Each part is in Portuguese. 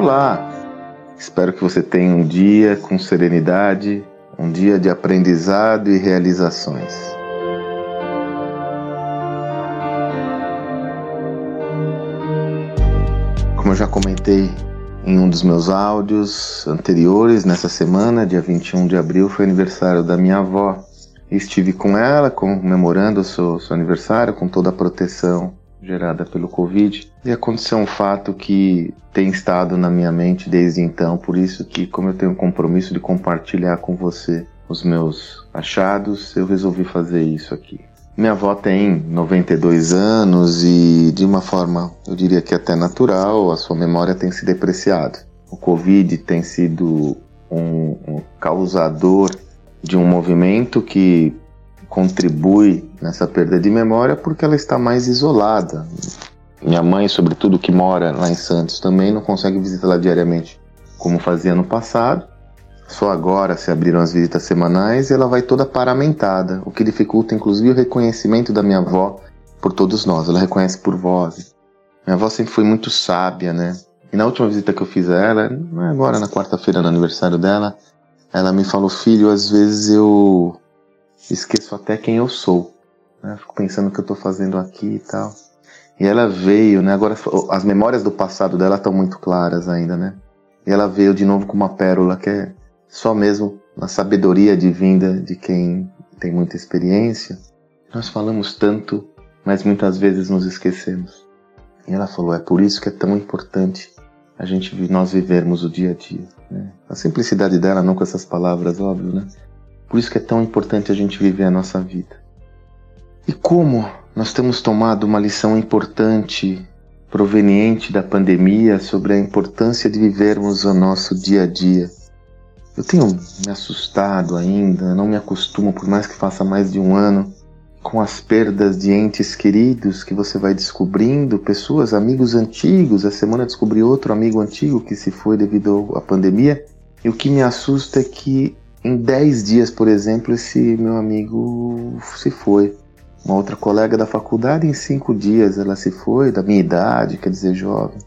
Olá! Espero que você tenha um dia com serenidade, um dia de aprendizado e realizações. Como eu já comentei em um dos meus áudios anteriores, nessa semana, dia 21 de abril, foi aniversário da minha avó. Estive com ela comemorando o seu, seu aniversário com toda a proteção gerada pelo Covid. E aconteceu um fato que tem estado na minha mente desde então, por isso que, como eu tenho um compromisso de compartilhar com você os meus achados, eu resolvi fazer isso aqui. Minha avó tem 92 anos e, de uma forma, eu diria que até natural, a sua memória tem se depreciado. O Covid tem sido um, um causador de um movimento que contribui nessa perda de memória porque ela está mais isolada. Minha mãe, sobretudo que mora lá em Santos, também não consegue visitá-la diariamente como fazia no passado. Só agora se abriram as visitas semanais e ela vai toda paramentada, o que dificulta inclusive o reconhecimento da minha avó por todos nós. Ela reconhece por voz. Minha avó sempre foi muito sábia, né? E na última visita que eu fiz a ela, agora na quarta-feira no aniversário dela, ela me falou: Filho, às vezes eu esqueço até quem eu sou. Né? Fico pensando o que eu estou fazendo aqui e tal. E ela veio, né? Agora as memórias do passado dela estão muito claras ainda, né? E ela veio de novo com uma pérola que é só mesmo na sabedoria divina de quem tem muita experiência. Nós falamos tanto, mas muitas vezes nos esquecemos. E ela falou: é por isso que é tão importante a gente nós vivermos o dia a dia. Né? A simplicidade dela, não com essas palavras, óbvio, né? Por isso que é tão importante a gente viver a nossa vida. E como nós temos tomado uma lição importante proveniente da pandemia sobre a importância de vivermos o nosso dia a dia. Eu tenho me assustado ainda, não me acostumo, por mais que faça mais de um ano, com as perdas de entes queridos que você vai descobrindo, pessoas, amigos antigos. A semana descobri outro amigo antigo que se foi devido à pandemia. E o que me assusta é que em 10 dias, por exemplo, esse meu amigo se foi. Uma outra colega da faculdade, em 5 dias, ela se foi, da minha idade, quer dizer, jovem.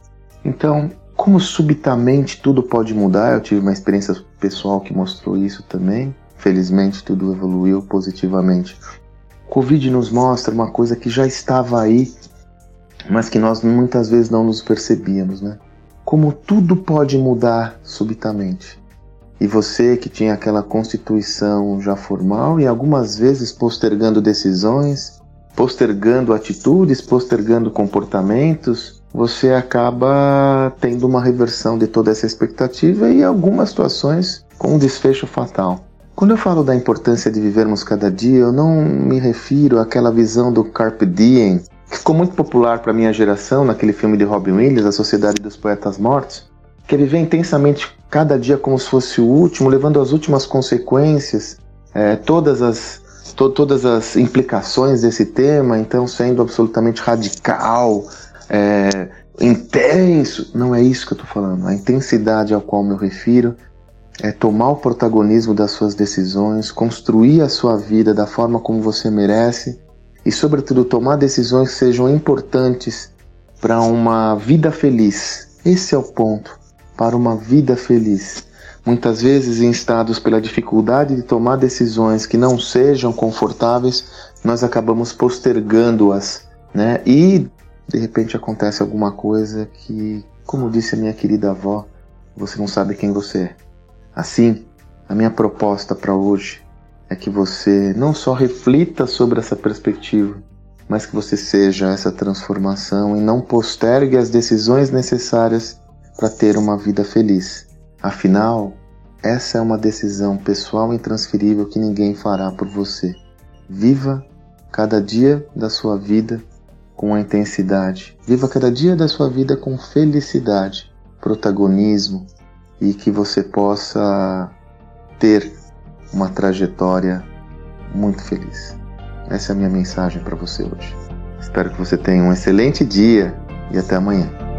Então, como subitamente tudo pode mudar, eu tive uma experiência pessoal que mostrou isso também. Felizmente, tudo evoluiu positivamente. O Covid nos mostra uma coisa que já estava aí, mas que nós muitas vezes não nos percebíamos, né? Como tudo pode mudar subitamente. E você que tinha aquela constituição já formal e algumas vezes postergando decisões, postergando atitudes, postergando comportamentos, você acaba tendo uma reversão de toda essa expectativa e algumas situações com um desfecho fatal. Quando eu falo da importância de vivermos cada dia, eu não me refiro àquela visão do carpe diem, que ficou muito popular para minha geração naquele filme de Robin Williams, A Sociedade dos Poetas Mortos, que é viver intensamente cada dia como se fosse o último, levando as últimas consequências, é, todas as to, todas as implicações desse tema, então sendo absolutamente radical, é, intenso. Não é isso que eu estou falando. A intensidade ao qual me refiro é tomar o protagonismo das suas decisões, construir a sua vida da forma como você merece e, sobretudo, tomar decisões que sejam importantes para uma vida feliz. Esse é o ponto para uma vida feliz. Muitas vezes, instados pela dificuldade de tomar decisões que não sejam confortáveis, nós acabamos postergando-as, né? E de repente acontece alguma coisa que, como disse a minha querida avó, você não sabe quem você é. Assim, a minha proposta para hoje é que você não só reflita sobre essa perspectiva, mas que você seja essa transformação e não postergue as decisões necessárias para ter uma vida feliz. Afinal, essa é uma decisão pessoal e intransferível que ninguém fará por você. Viva cada dia da sua vida com intensidade. Viva cada dia da sua vida com felicidade, protagonismo e que você possa ter uma trajetória muito feliz. Essa é a minha mensagem para você hoje. Espero que você tenha um excelente dia e até amanhã.